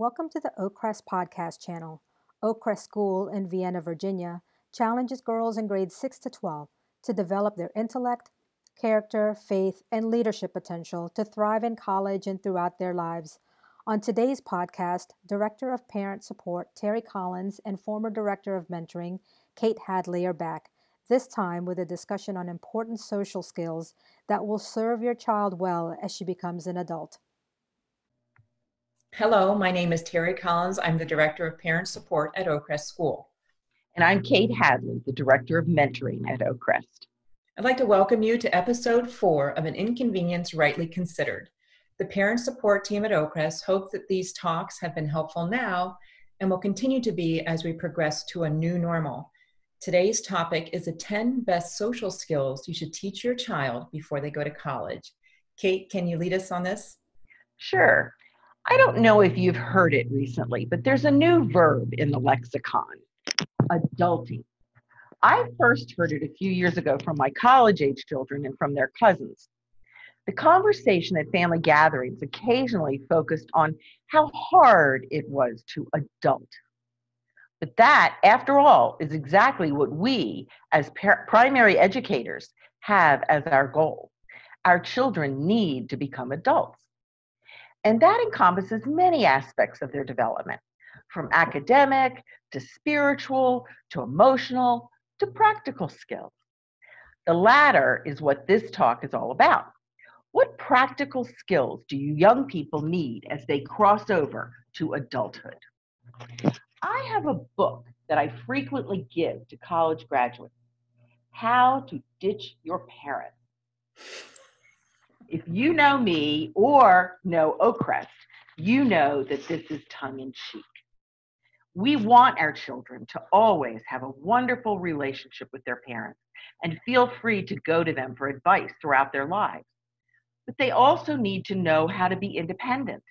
Welcome to the Oakcrest Podcast channel. Oakcrest School in Vienna, Virginia challenges girls in grades 6 to 12 to develop their intellect, character, faith, and leadership potential to thrive in college and throughout their lives. On today's podcast, Director of Parent Support Terry Collins and former Director of Mentoring Kate Hadley are back, this time with a discussion on important social skills that will serve your child well as she becomes an adult. Hello, my name is Terry Collins. I'm the Director of Parent Support at Oakcrest School. And I'm Kate Hadley, the Director of Mentoring at Oakcrest. I'd like to welcome you to episode four of An Inconvenience Rightly Considered. The parent support team at Oakcrest hope that these talks have been helpful now and will continue to be as we progress to a new normal. Today's topic is the 10 best social skills you should teach your child before they go to college. Kate, can you lead us on this? Sure. I don't know if you've heard it recently, but there's a new verb in the lexicon adulting. I first heard it a few years ago from my college age children and from their cousins. The conversation at family gatherings occasionally focused on how hard it was to adult. But that, after all, is exactly what we, as par- primary educators, have as our goal. Our children need to become adults. And that encompasses many aspects of their development, from academic to spiritual to emotional to practical skills. The latter is what this talk is all about. What practical skills do you young people need as they cross over to adulthood? I have a book that I frequently give to college graduates How to Ditch Your Parents. If you know me or know Oakcrest, you know that this is tongue in cheek. We want our children to always have a wonderful relationship with their parents and feel free to go to them for advice throughout their lives but they also need to know how to be independent.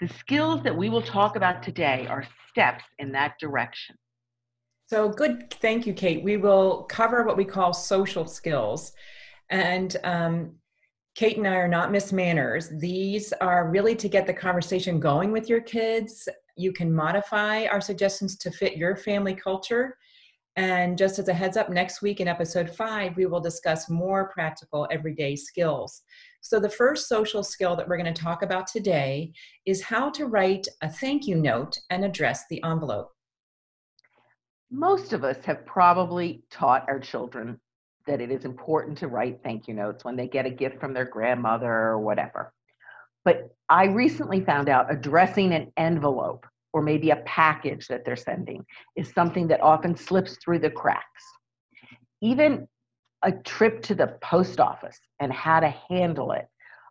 The skills that we will talk about today are steps in that direction. So good. Thank you, Kate. We will cover what we call social skills. And um, Kate and I are not Miss Manners. These are really to get the conversation going with your kids. You can modify our suggestions to fit your family culture. And just as a heads up, next week in episode five, we will discuss more practical everyday skills. So, the first social skill that we're going to talk about today is how to write a thank you note and address the envelope. Most of us have probably taught our children that it is important to write thank you notes when they get a gift from their grandmother or whatever. But I recently found out addressing an envelope or maybe a package that they're sending is something that often slips through the cracks. Even a trip to the post office and how to handle it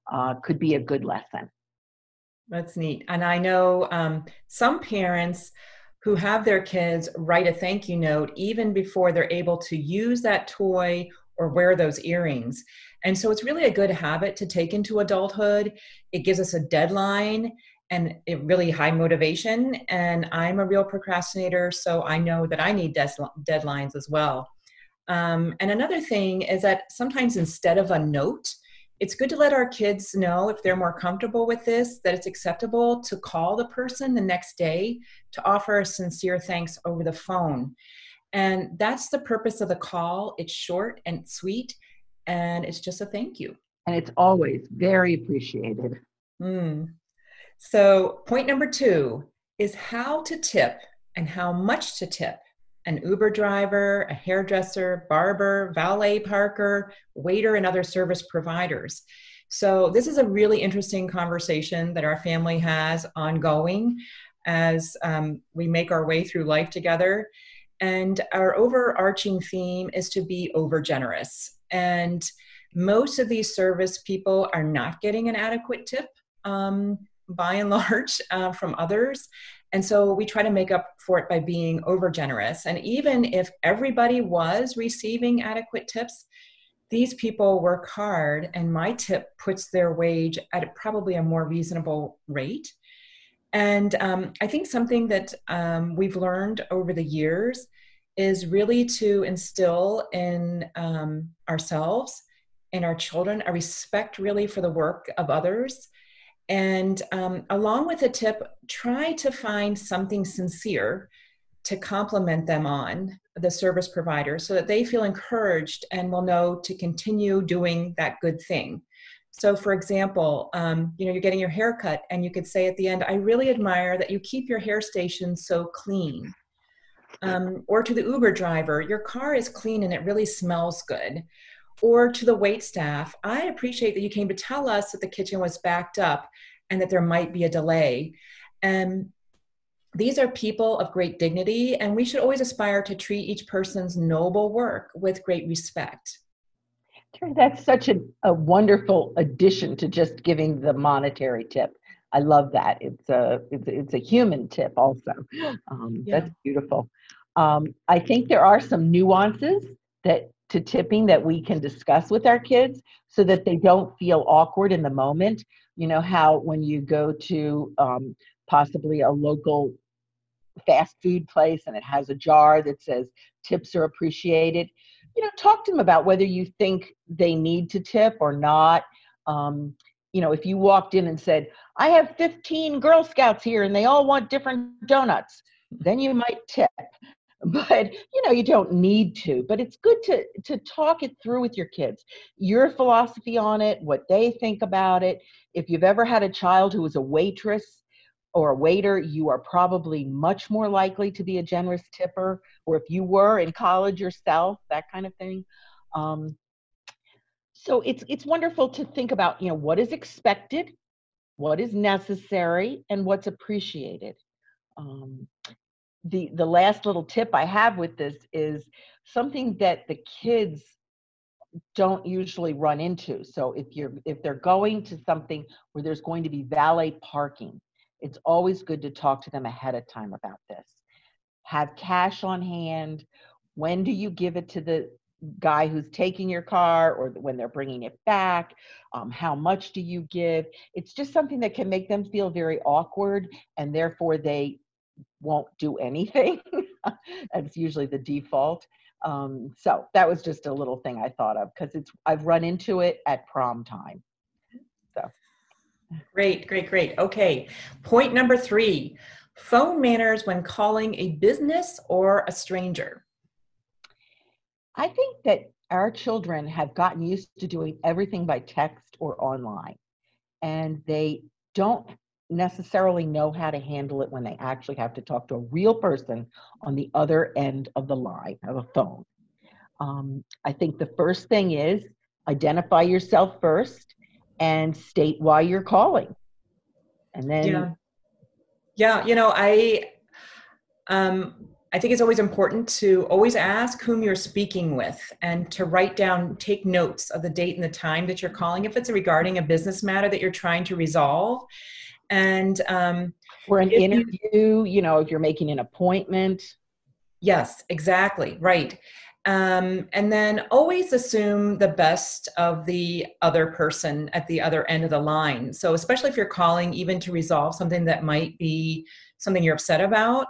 uh, could be a good lesson. That's neat. And I know um, some parents who have their kids write a thank you note even before they're able to use that toy or wear those earrings. And so it's really a good habit to take into adulthood. It gives us a deadline and really high motivation. And I'm a real procrastinator, so I know that I need des- deadlines as well. Um, and another thing is that sometimes instead of a note, it's good to let our kids know if they're more comfortable with this that it's acceptable to call the person the next day to offer a sincere thanks over the phone. And that's the purpose of the call. It's short and sweet, and it's just a thank you. And it's always very appreciated. Mm. So, point number two is how to tip and how much to tip an Uber driver, a hairdresser, barber, valet parker, waiter, and other service providers. So, this is a really interesting conversation that our family has ongoing as um, we make our way through life together. And our overarching theme is to be over generous. And most of these service people are not getting an adequate tip. Um, by and large uh, from others. And so we try to make up for it by being over generous. And even if everybody was receiving adequate tips, these people work hard, and my tip puts their wage at probably a more reasonable rate. And um, I think something that um, we've learned over the years is really to instill in um, ourselves and our children a respect really for the work of others And um, along with a tip, try to find something sincere to compliment them on the service provider so that they feel encouraged and will know to continue doing that good thing. So, for example, um, you know, you're getting your hair cut, and you could say at the end, I really admire that you keep your hair station so clean. Um, or to the Uber driver, your car is clean and it really smells good. Or to the wait staff, I appreciate that you came to tell us that the kitchen was backed up and that there might be a delay. And these are people of great dignity, and we should always aspire to treat each person's noble work with great respect. That's such a, a wonderful addition to just giving the monetary tip. I love that. It's a it's, it's a human tip also. Um, yeah. That's beautiful. Um, I think there are some nuances that to tipping that we can discuss with our kids so that they don't feel awkward in the moment. You know how when you go to um, possibly a local fast food place and it has a jar that says tips are appreciated you know talk to them about whether you think they need to tip or not um, you know if you walked in and said i have 15 girl scouts here and they all want different donuts then you might tip but you know you don't need to but it's good to to talk it through with your kids. Your philosophy on it what they think about it. If you've ever had a child who was a waitress or a waiter you are probably much more likely to be a generous tipper or if you were in college yourself that kind of thing. Um, so it's it's wonderful to think about you know what is expected what is necessary and what's appreciated. Um, the the last little tip I have with this is something that the kids don't usually run into. So if you're if they're going to something where there's going to be valet parking, it's always good to talk to them ahead of time about this. Have cash on hand. When do you give it to the guy who's taking your car or when they're bringing it back? Um, how much do you give? It's just something that can make them feel very awkward and therefore they won't do anything. That's usually the default. Um, so that was just a little thing I thought of because it's I've run into it at prom time. So great, great, great. Okay, point number three: phone manners when calling a business or a stranger. I think that our children have gotten used to doing everything by text or online, and they don't necessarily know how to handle it when they actually have to talk to a real person on the other end of the line of a phone. Um, I think the first thing is identify yourself first and state why you're calling. And then Yeah. Yeah, you know, I um I think it's always important to always ask whom you're speaking with and to write down, take notes of the date and the time that you're calling if it's regarding a business matter that you're trying to resolve and um, or an interview you, you know if you're making an appointment? Yes exactly right. Um, and then always assume the best of the other person at the other end of the line. So especially if you're calling even to resolve something that might be something you're upset about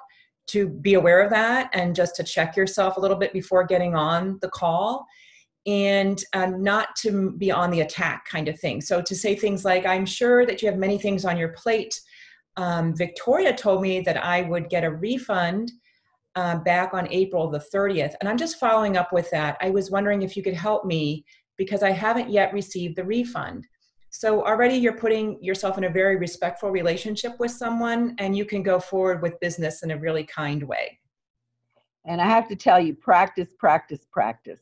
to be aware of that and just to check yourself a little bit before getting on the call and um, not to be on the attack kind of thing. So to say things like, I'm sure that you have many things on your plate. Um, Victoria told me that I would get a refund uh, back on April the 30th. And I'm just following up with that. I was wondering if you could help me because I haven't yet received the refund. So already you're putting yourself in a very respectful relationship with someone and you can go forward with business in a really kind way. And I have to tell you, practice, practice, practice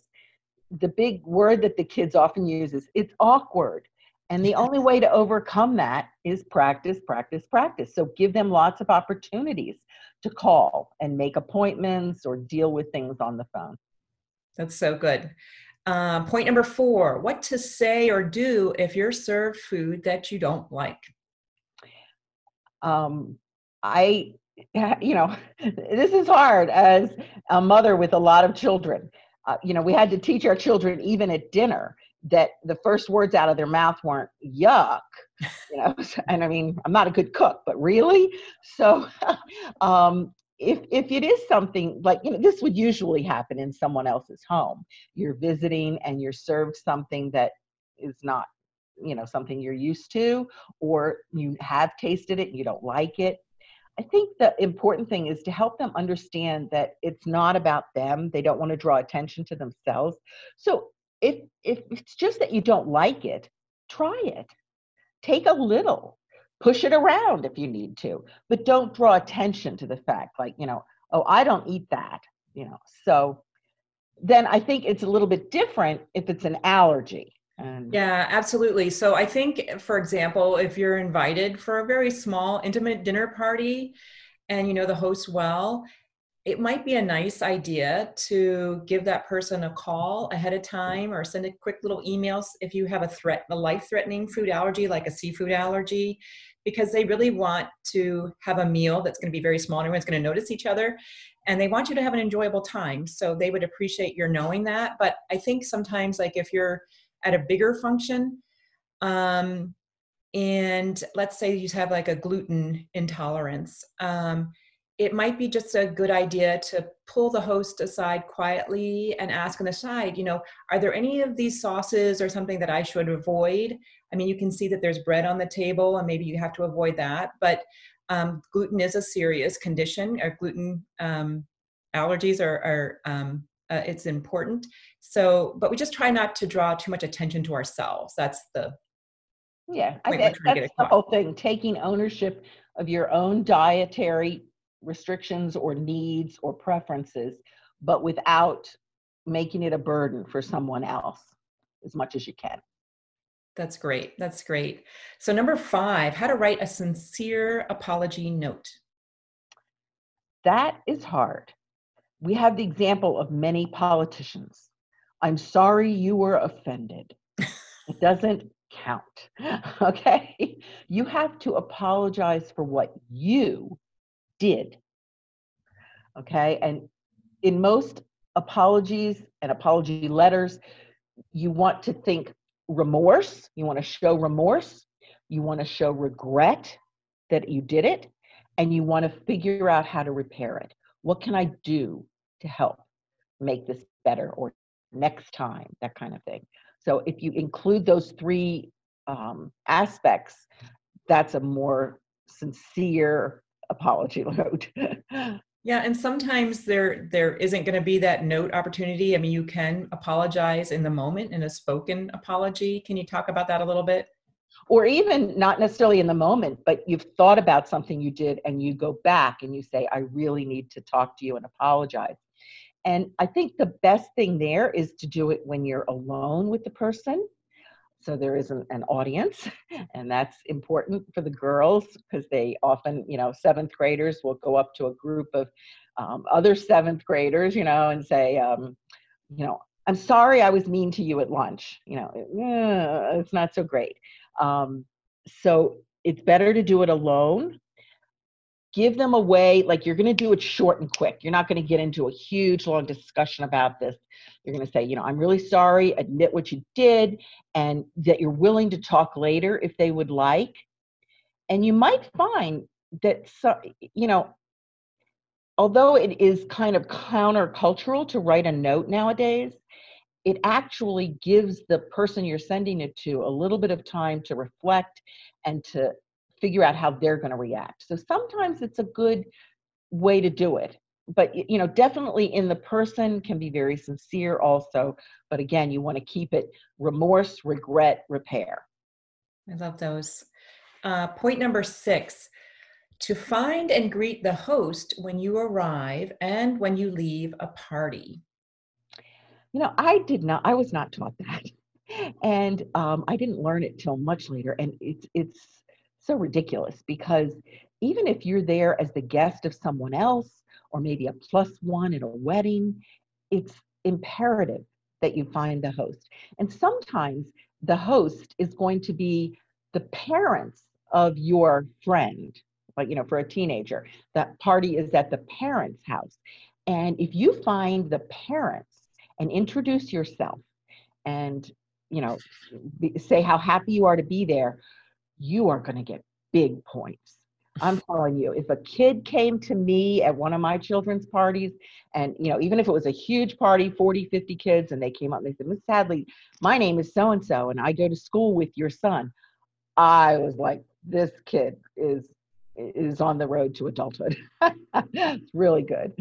the big word that the kids often use is it's awkward. And the only way to overcome that is practice, practice, practice. So give them lots of opportunities to call and make appointments or deal with things on the phone. That's so good. Uh, point number four what to say or do if you're served food that you don't like. Um, I, you know, this is hard as a mother with a lot of children uh, you know, we had to teach our children even at dinner that the first words out of their mouth weren't yuck you know and i mean i'm not a good cook but really? So um, if if it is something like you know this would usually happen in someone else's home. You're visiting and you're served something that is not you know something you're used to or you have tasted it and you don't like it i think the important thing is to help them understand that it's not about them. They don't want to draw attention to themselves. So if if it's just that you don't like it try it. Take a little. Push it around if you need to but don't draw attention to the fact like you know oh i don't eat that you know. So then i think it's a little bit different if it's an allergy and yeah, absolutely. So I think, for example, if you're invited for a very small, intimate dinner party and you know the host well, it might be a nice idea to give that person a call ahead of time or send a quick little email if you have a threat, a life threatening food allergy, like a seafood allergy, because they really want to have a meal that's going to be very small. And everyone's going to notice each other and they want you to have an enjoyable time. So they would appreciate your knowing that. But I think sometimes, like if you're at a bigger function. Um, and let's say you have like a gluten intolerance. Um, it might be just a good idea to pull the host aside quietly and ask on the side, you know, are there any of these sauces or something that I should avoid? I mean, you can see that there's bread on the table and maybe you have to avoid that, but um, gluten is a serious condition or gluten um, allergies are, are um, uh, it's important. So but we just try not to draw too much attention to ourselves. That's the yeah I think that's the whole thing taking ownership of your own dietary restrictions or needs or preferences but without making it a burden for someone else as much as you can. That's great that's great. So number five how to write a sincere apology note. That is hard we have the example of many politicians. I'm sorry you were offended. it doesn't count. Okay? You have to apologize for what you did. Okay? And in most apologies and apology letters, you want to think remorse, you want to show remorse, you want to show regret that you did it, and you want to figure out how to repair it. What can I do to help make this better or next time? That kind of thing. So if you include those three um, aspects, that's a more sincere apology note. yeah, and sometimes there there isn't going to be that note opportunity. I mean, you can apologize in the moment in a spoken apology. Can you talk about that a little bit? Or even not necessarily in the moment, but you've thought about something you did and you go back and you say, I really need to talk to you and apologize. And I think the best thing there is to do it when you're alone with the person. So there isn't an audience, and that's important for the girls because they often, you know, seventh graders will go up to a group of um, other seventh graders, you know, and say, um, you know, I'm sorry I was mean to you at lunch. You know, eh, it's not so great. Um, so it's better to do it alone. Give them a way, like you're going to do it short and quick. You're not going to get into a huge, long discussion about this. You're going to say, you know, I'm really sorry, admit what you did, and that you're willing to talk later if they would like. And you might find that, so, you know, although it is kind of countercultural to write a note nowadays, it actually gives the person you're sending it to a little bit of time to reflect and to figure out how they're going to react. So sometimes it's a good way to do it. But you know, definitely in the person can be very sincere also, but again, you want to keep it remorse, regret, repair. I love those. Uh, point number six to find and greet the host when you arrive and when you leave a party you know i did not i was not taught that. And um, i didn't learn it till much later and it's it's so ridiculous because even if you're there as the guest of someone else or maybe a plus one at a wedding it's imperative that you find the host. And sometimes the host is going to be the parents of your friend like you know for a teenager. That party is at the parents house. And if you find the parents and introduce yourself and you know be, say how happy you are to be there you are going to get big points I'm telling you, if a kid came to me at one of my children's parties, and you know, even if it was a huge party, 40, 50 kids, and they came up and they said, Miss Hadley, my name is so and so, and I go to school with your son. I was like, this kid is is on the road to adulthood. it's really good.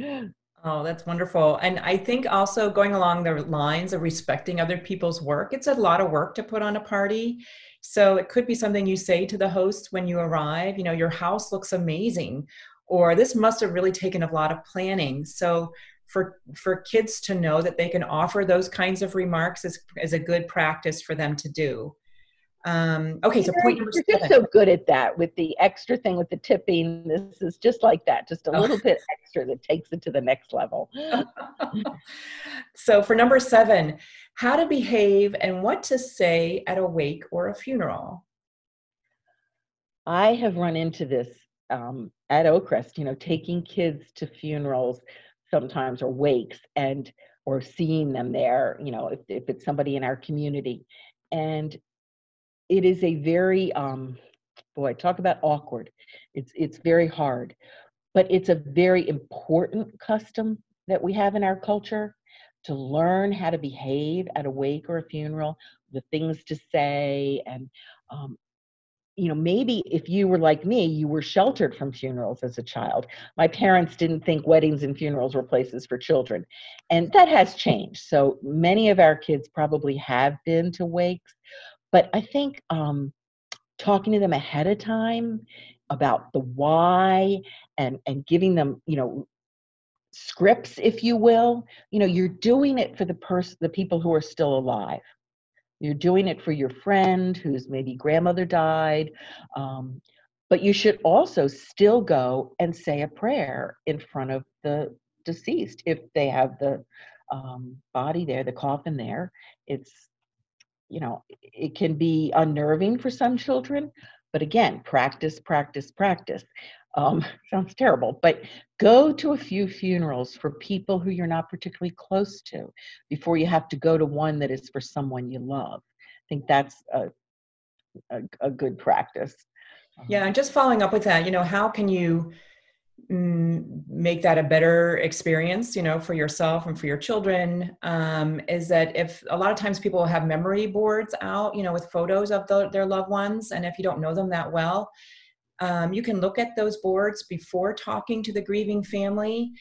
Oh, that's wonderful. And I think also going along the lines of respecting other people's work, it's a lot of work to put on a party. So it could be something you say to the host when you arrive, you know, your house looks amazing, or this must have really taken a lot of planning. So for for kids to know that they can offer those kinds of remarks is, is a good practice for them to do. Um, okay, so point number You're just so good at that with the extra thing with the tipping. This is just like that, just a oh. little bit extra that takes it to the next level. so for number seven, how to behave and what to say at a wake or a funeral. I have run into this um, at Oakcrest, you know, taking kids to funerals sometimes or wakes and or seeing them there, you know, if, if it's somebody in our community. And it is a very um boy talk about awkward. It's it's very hard but it's a very important custom that we have in our culture to learn how to behave at a wake or a funeral the things to say and um, you know maybe if you were like me you were sheltered from funerals as a child. My parents didn't think weddings and funerals were places for children and that has changed. So many of our kids probably have been to wakes but I think um, talking to them ahead of time about the why and and giving them, you know, scripts, if you will, you know, you're doing it for the person, the people who are still alive. You're doing it for your friend whose maybe grandmother died. Um, but you should also still go and say a prayer in front of the deceased if they have the um, body there, the coffin there. It's you know, it can be unnerving for some children, but again, practice, practice, practice. Um, sounds terrible, but go to a few funerals for people who you're not particularly close to before you have to go to one that is for someone you love. I think that's a, a, a good practice. Yeah, and just following up with that, you know, how can you make that a better experience you know for yourself and for your children um, is that if a lot of times people have memory boards out you know with photos of the, their loved ones and if you don't know them that well um, you can look at those boards before talking to the grieving family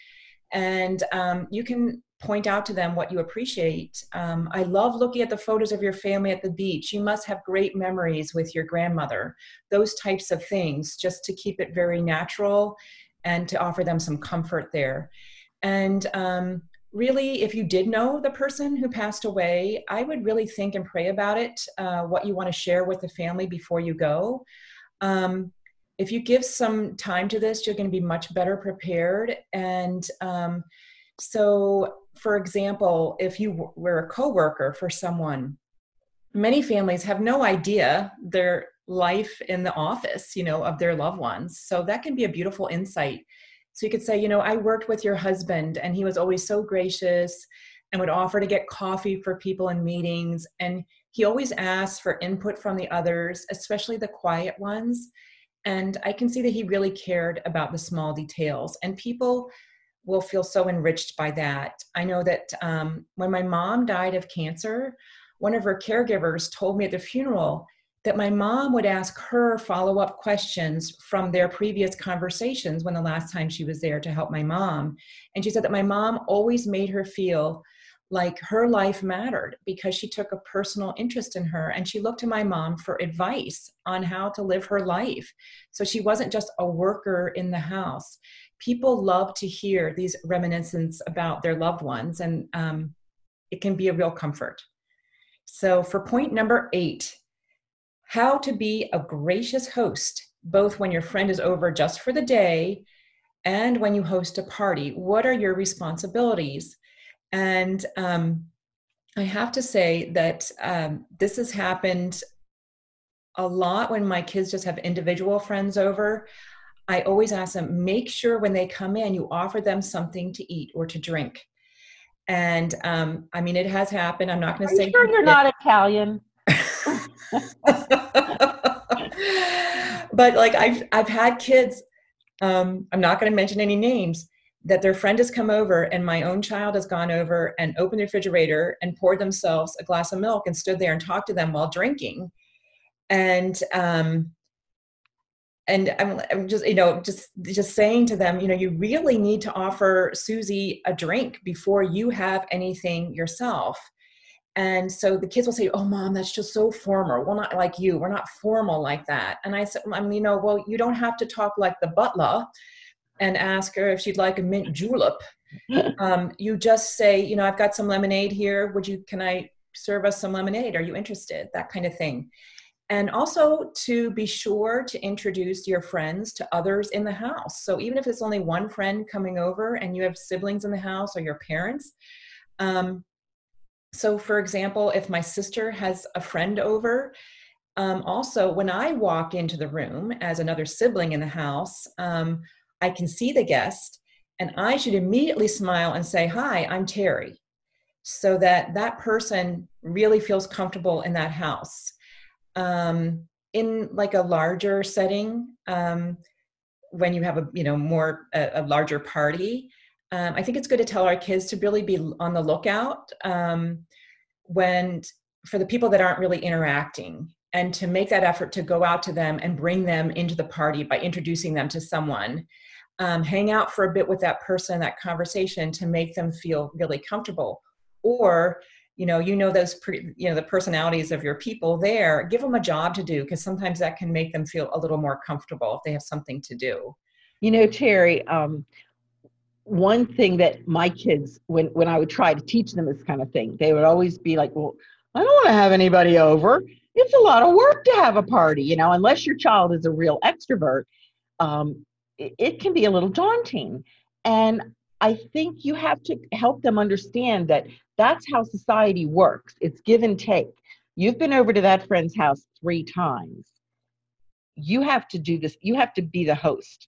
and um, you can point out to them what you appreciate. Um, i love looking at the photos of your family at the beach. You must have great memories with your grandmother. Those types of things just to keep it very natural and to offer them some comfort there. And um, really, if you did know the person who passed away, I would really think and pray about it, uh, what you want to share with the family before you go. Um, if you give some time to this, you're going to be much better prepared. And um, so, for example, if you were a coworker for someone, many families have no idea their life in the office, you know, of their loved ones. So that can be a beautiful insight. So you could say, you know, I worked with your husband and he was always so gracious and would offer to get coffee for people in meetings. And he always asked for input from the others, especially the quiet ones. And I can see that he really cared about the small details. And people will feel so enriched by that. I know that um, when my mom died of cancer, one of her caregivers told me at the funeral that my mom would ask her follow up questions from their previous conversations when the last time she was there to help my mom. And she said that my mom always made her feel like her life mattered because she took a personal interest in her and she looked to my mom for advice on how to live her life. So she wasn't just a worker in the house. People love to hear these reminiscences about their loved ones, and um, it can be a real comfort. So, for point number eight, how to be a gracious host, both when your friend is over just for the day and when you host a party. What are your responsibilities? And um, I have to say that um, this has happened a lot when my kids just have individual friends over. I always ask them, make sure when they come in, you offer them something to eat or to drink. And um, I mean, it has happened. I'm not going to say. Sure, you're not Italian. but like I've I've had kids um, I'm not going to mention any names, that their friend has come over and my own child has gone over and opened the refrigerator and poured themselves a glass of milk and stood there and talked to them while drinking. And um, and I'm, I'm, just you know just just saying to them you know you really need to offer susie a drink before you have anything yourself and so the kids will say oh mom that's just so formal. Well not like you. We're not formal like that. And i said i'm you know well you don't have to talk like the butler and ask her if she'd like a mint julep. Um, you just say you know i've got some lemonade here. Would you can i serve us some lemonade? Are you interested? That kind of thing. And also to be sure to introduce your friends to others in the house. So even if it's only one friend coming over and you have siblings in the house or your parents. Um, so, for example, if my sister has a friend over, um, also when I walk into the room as another sibling in the house, um, I can see the guest and I should immediately smile and say, Hi, I'm Terry, so that that person really feels comfortable in that house. Um, in like a larger setting um, when you have a you know more a, a larger party um, i think it's good to tell our kids to really be on the lookout um, when for the people that aren't really interacting and to make that effort to go out to them and bring them into the party by introducing them to someone. Um, hang out for a bit with that person that conversation to make them feel really comfortable. Or you know you know those pre, you know the personalities of your people there give them a job to do because sometimes that can make them feel a little more comfortable if they have something to do. You know terry um, one thing that my kids when when i would try to teach them this kind of thing they would always be like well i don't want to have anybody over it's a lot of work to have a party you know unless your child is a real extrovert um, it, it can be a little daunting and I think you have to help them understand that that's how society works. It's give and take. You've been over to that friend's house three times. You have to do this, you have to be the host.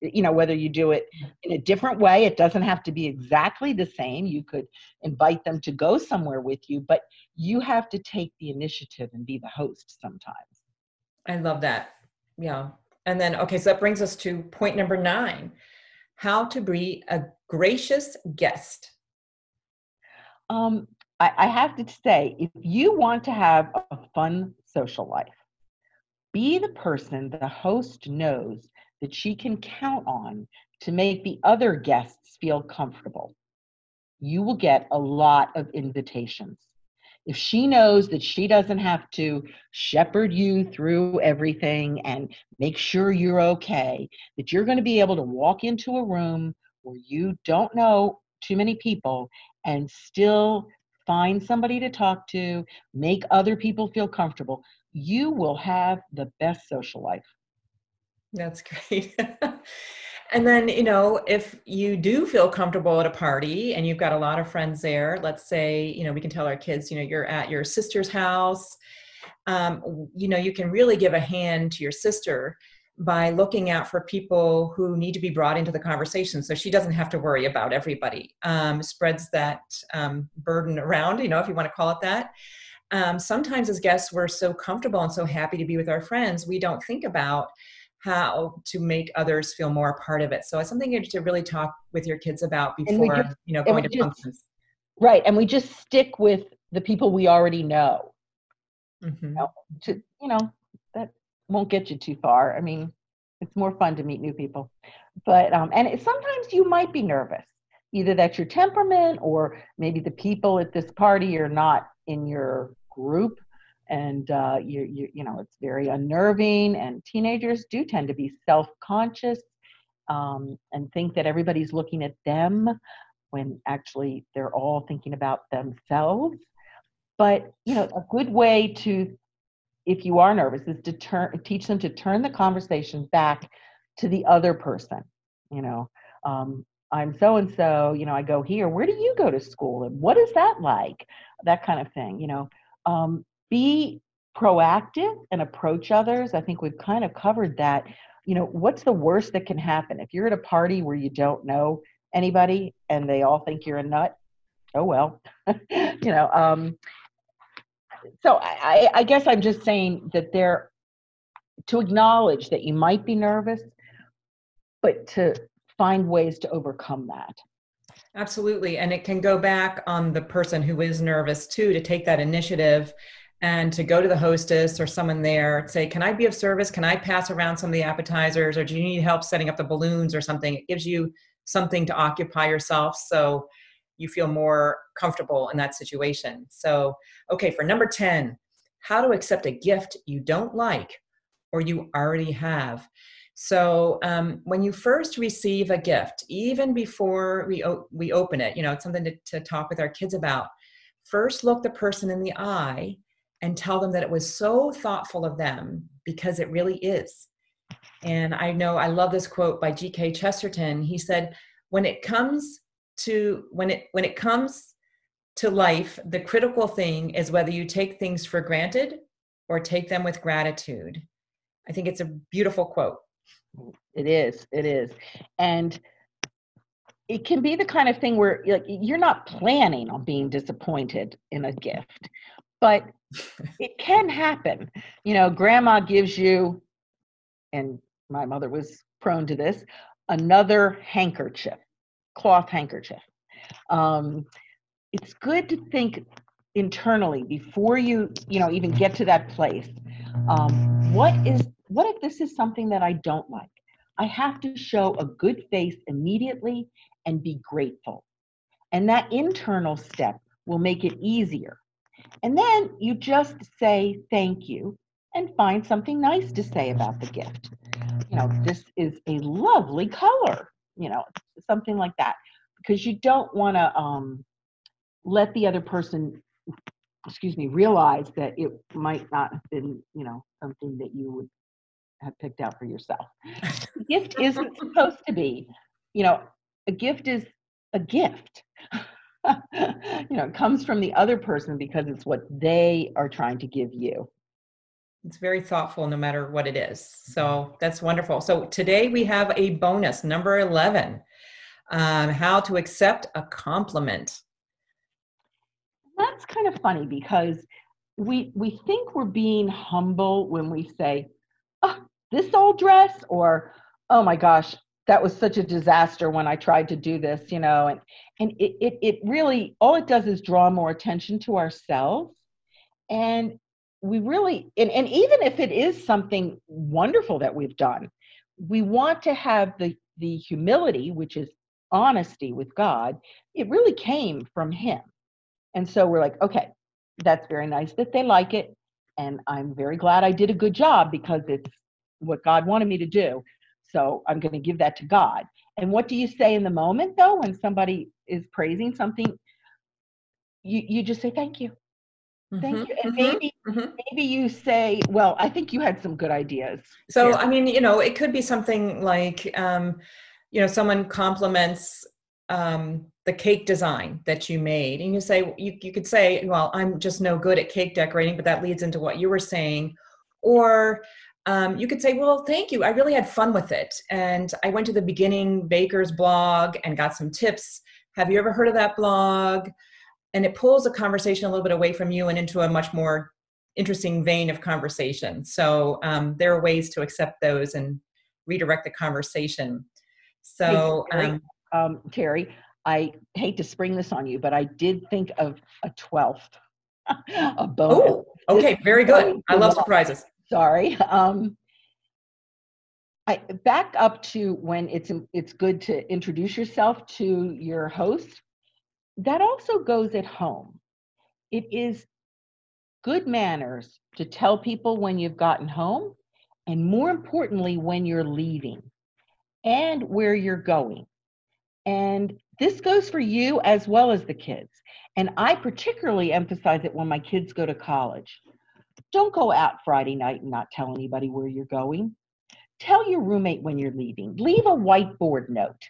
You know, whether you do it in a different way, it doesn't have to be exactly the same. You could invite them to go somewhere with you, but you have to take the initiative and be the host sometimes. I love that. Yeah. And then, okay, so that brings us to point number nine how to be a gracious guest. Um, I, I have to say, if you want to have a fun social life, be the person the host knows that she can count on to make the other guests feel comfortable. You will get a lot of invitations. If she knows that she doesn't have to shepherd you through everything and make sure you're okay, that you're going to be able to walk into a room where you don't know too many people and still find somebody to talk to, make other people feel comfortable, you will have the best social life. That's great. and then, you know, if you do feel comfortable at a party and you've got a lot of friends there, let's say, you know, we can tell our kids, you know, you're at your sister's house, um, you know, you can really give a hand to your sister by looking out for people who need to be brought into the conversation so she doesn't have to worry about everybody um, spreads that um, burden around you know if you want to call it that um, sometimes as guests we're so comfortable and so happy to be with our friends we don't think about how to make others feel more a part of it so it's something you have to really talk with your kids about before just, you know going to just, functions right and we just stick with the people we already know mm-hmm. you know, to you know that won't get you too far. I mean, it's more fun to meet new people. But um, and it, sometimes you might be nervous, either that's your temperament or maybe the people at this party are not in your group, and uh, you you you know it's very unnerving. And teenagers do tend to be self-conscious um, and think that everybody's looking at them when actually they're all thinking about themselves. But you know, a good way to if you are nervous is to turn teach them to turn the conversation back to the other person you know um, i'm so and so you know i go here where do you go to school and what is that like that kind of thing you know um, be proactive and approach others i think we've kind of covered that you know what's the worst that can happen if you're at a party where you don't know anybody and they all think you're a nut oh well you know um, so I, I guess I'm just saying that there to acknowledge that you might be nervous, but to find ways to overcome that. Absolutely. And it can go back on the person who is nervous too to take that initiative and to go to the hostess or someone there say can i be of service? Can i pass around some of the appetizers or do you need help setting up the balloons or something? It gives you something to occupy yourself so you feel more comfortable in that situation. So okay for number 10 how to accept a gift you don't like or you already have. So um, when you first receive a gift even before we, we open it you know it's something to, to talk with our kids about first look the person in the eye and tell them that it was so thoughtful of them because it really is. And I know I love this quote by G.K. Chesterton. He said, "When it comes to when it when it comes to life, the critical thing is whether you take things for granted or take them with gratitude." I think it's a beautiful quote. It is. It is. And it can be the kind of thing where like you're not planning on being disappointed in a gift but it can happen. You know, grandma gives you, and my mother was prone to this, another handkerchief, cloth handkerchief. Um, it's good to think internally before you, you know, even get to that place. Um, what is, what if this is something that I don't like? I have to show a good face immediately and be grateful. And that internal step will make it easier and then you just say thank you and find something nice to say about the gift. You know, this is a lovely color, you know, something like that. Because you don't want to um, let the other person, excuse me, realize that it might not have been, you know, something that you would have picked out for yourself. gift isn't supposed to be, you know, a gift is a gift. you know, it comes from the other person because it's what they are trying to give you. It's very thoughtful no matter what it is. So that's wonderful. So today we have a bonus, number 11 um, how to accept a compliment. That's kind of funny because we we think we're being humble when we say, "Oh, this old dress," or "Oh my gosh, that was such a disaster when I tried to do this," you know, and and it, it, it really all it does is draw more attention to ourselves. And we really and, and even if it is something wonderful that we've done we want to have the the humility which is honesty with god it really came from him. And so we're like okay that's very nice that they like it. And i'm very glad i did a good job because it's what god wanted me to do so i'm going to give that to god and what do you say in the moment though when somebody is praising something? You you just say thank you. Thank mm-hmm, you. And mm-hmm, maybe mm-hmm. maybe you say, well, I think you had some good ideas. So. I mean, you know, it could be something like um, you know, someone compliments um, the cake design that you made and you say you, you could say well i'm just no good at cake decorating but that leads into what you were saying or um, you could say, Well, thank you. I really had fun with it. And I went to the beginning baker's blog and got some tips. Have you ever heard of that blog? And it pulls a conversation a little bit away from you and into a much more interesting vein of conversation. So um, there are ways to accept those and redirect the conversation. So, hey, Terry, um, um, Terry, I hate to spring this on you, but I did think of a 12th. a bonus. Oh, okay, very good. I love surprises sorry. Um, I back up to when it's it's good to introduce yourself to your host. That also goes at home. It is good manners to tell people when you've gotten home, and more importantly, when you're leaving and where you're going. And this goes for you as well as the kids. And I particularly emphasize it when my kids go to college. Don't go out Friday night and not tell anybody where you're going. Tell your roommate when you're leaving. Leave a whiteboard note.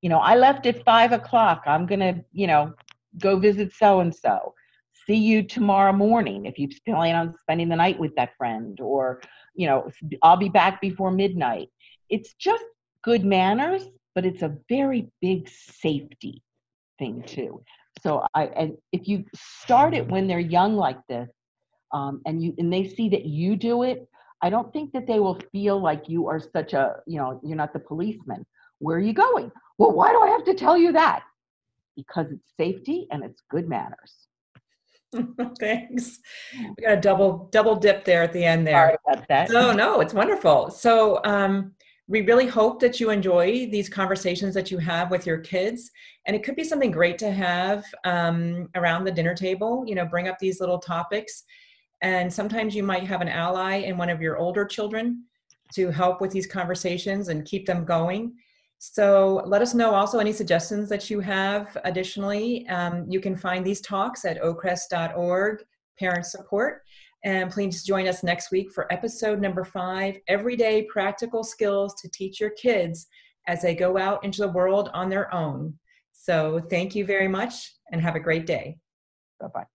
You know, I left at five o'clock. I'm going to, you know, go visit so and so. See you tomorrow morning if you plan on spending the night with that friend, or, you know, I'll be back before midnight. It's just good manners, but it's a very big safety thing too. So I, and if you start it when they're young like this, um, and you and they see that you do it i don't think that they will feel like you are such a you know you're not the policeman Where are you going? Well, why do I have to tell you that? Because it's safety and it's good manners. Thanks. We got a double double dip there at the end there. Sorry about that. So no, it's wonderful. So um, we really hope that you enjoy these conversations that you have with your kids, and it could be something great to have um, around the dinner table. You know, bring up these little topics, and sometimes you might have an ally in one of your older children to help with these conversations and keep them going. So let us know also any suggestions that you have additionally. Um, you can find these talks at ocrest.org, parent support. And please join us next week for episode number five Everyday Practical Skills to Teach Your Kids as they go out into the world on their own. So thank you very much and have a great day. Bye bye.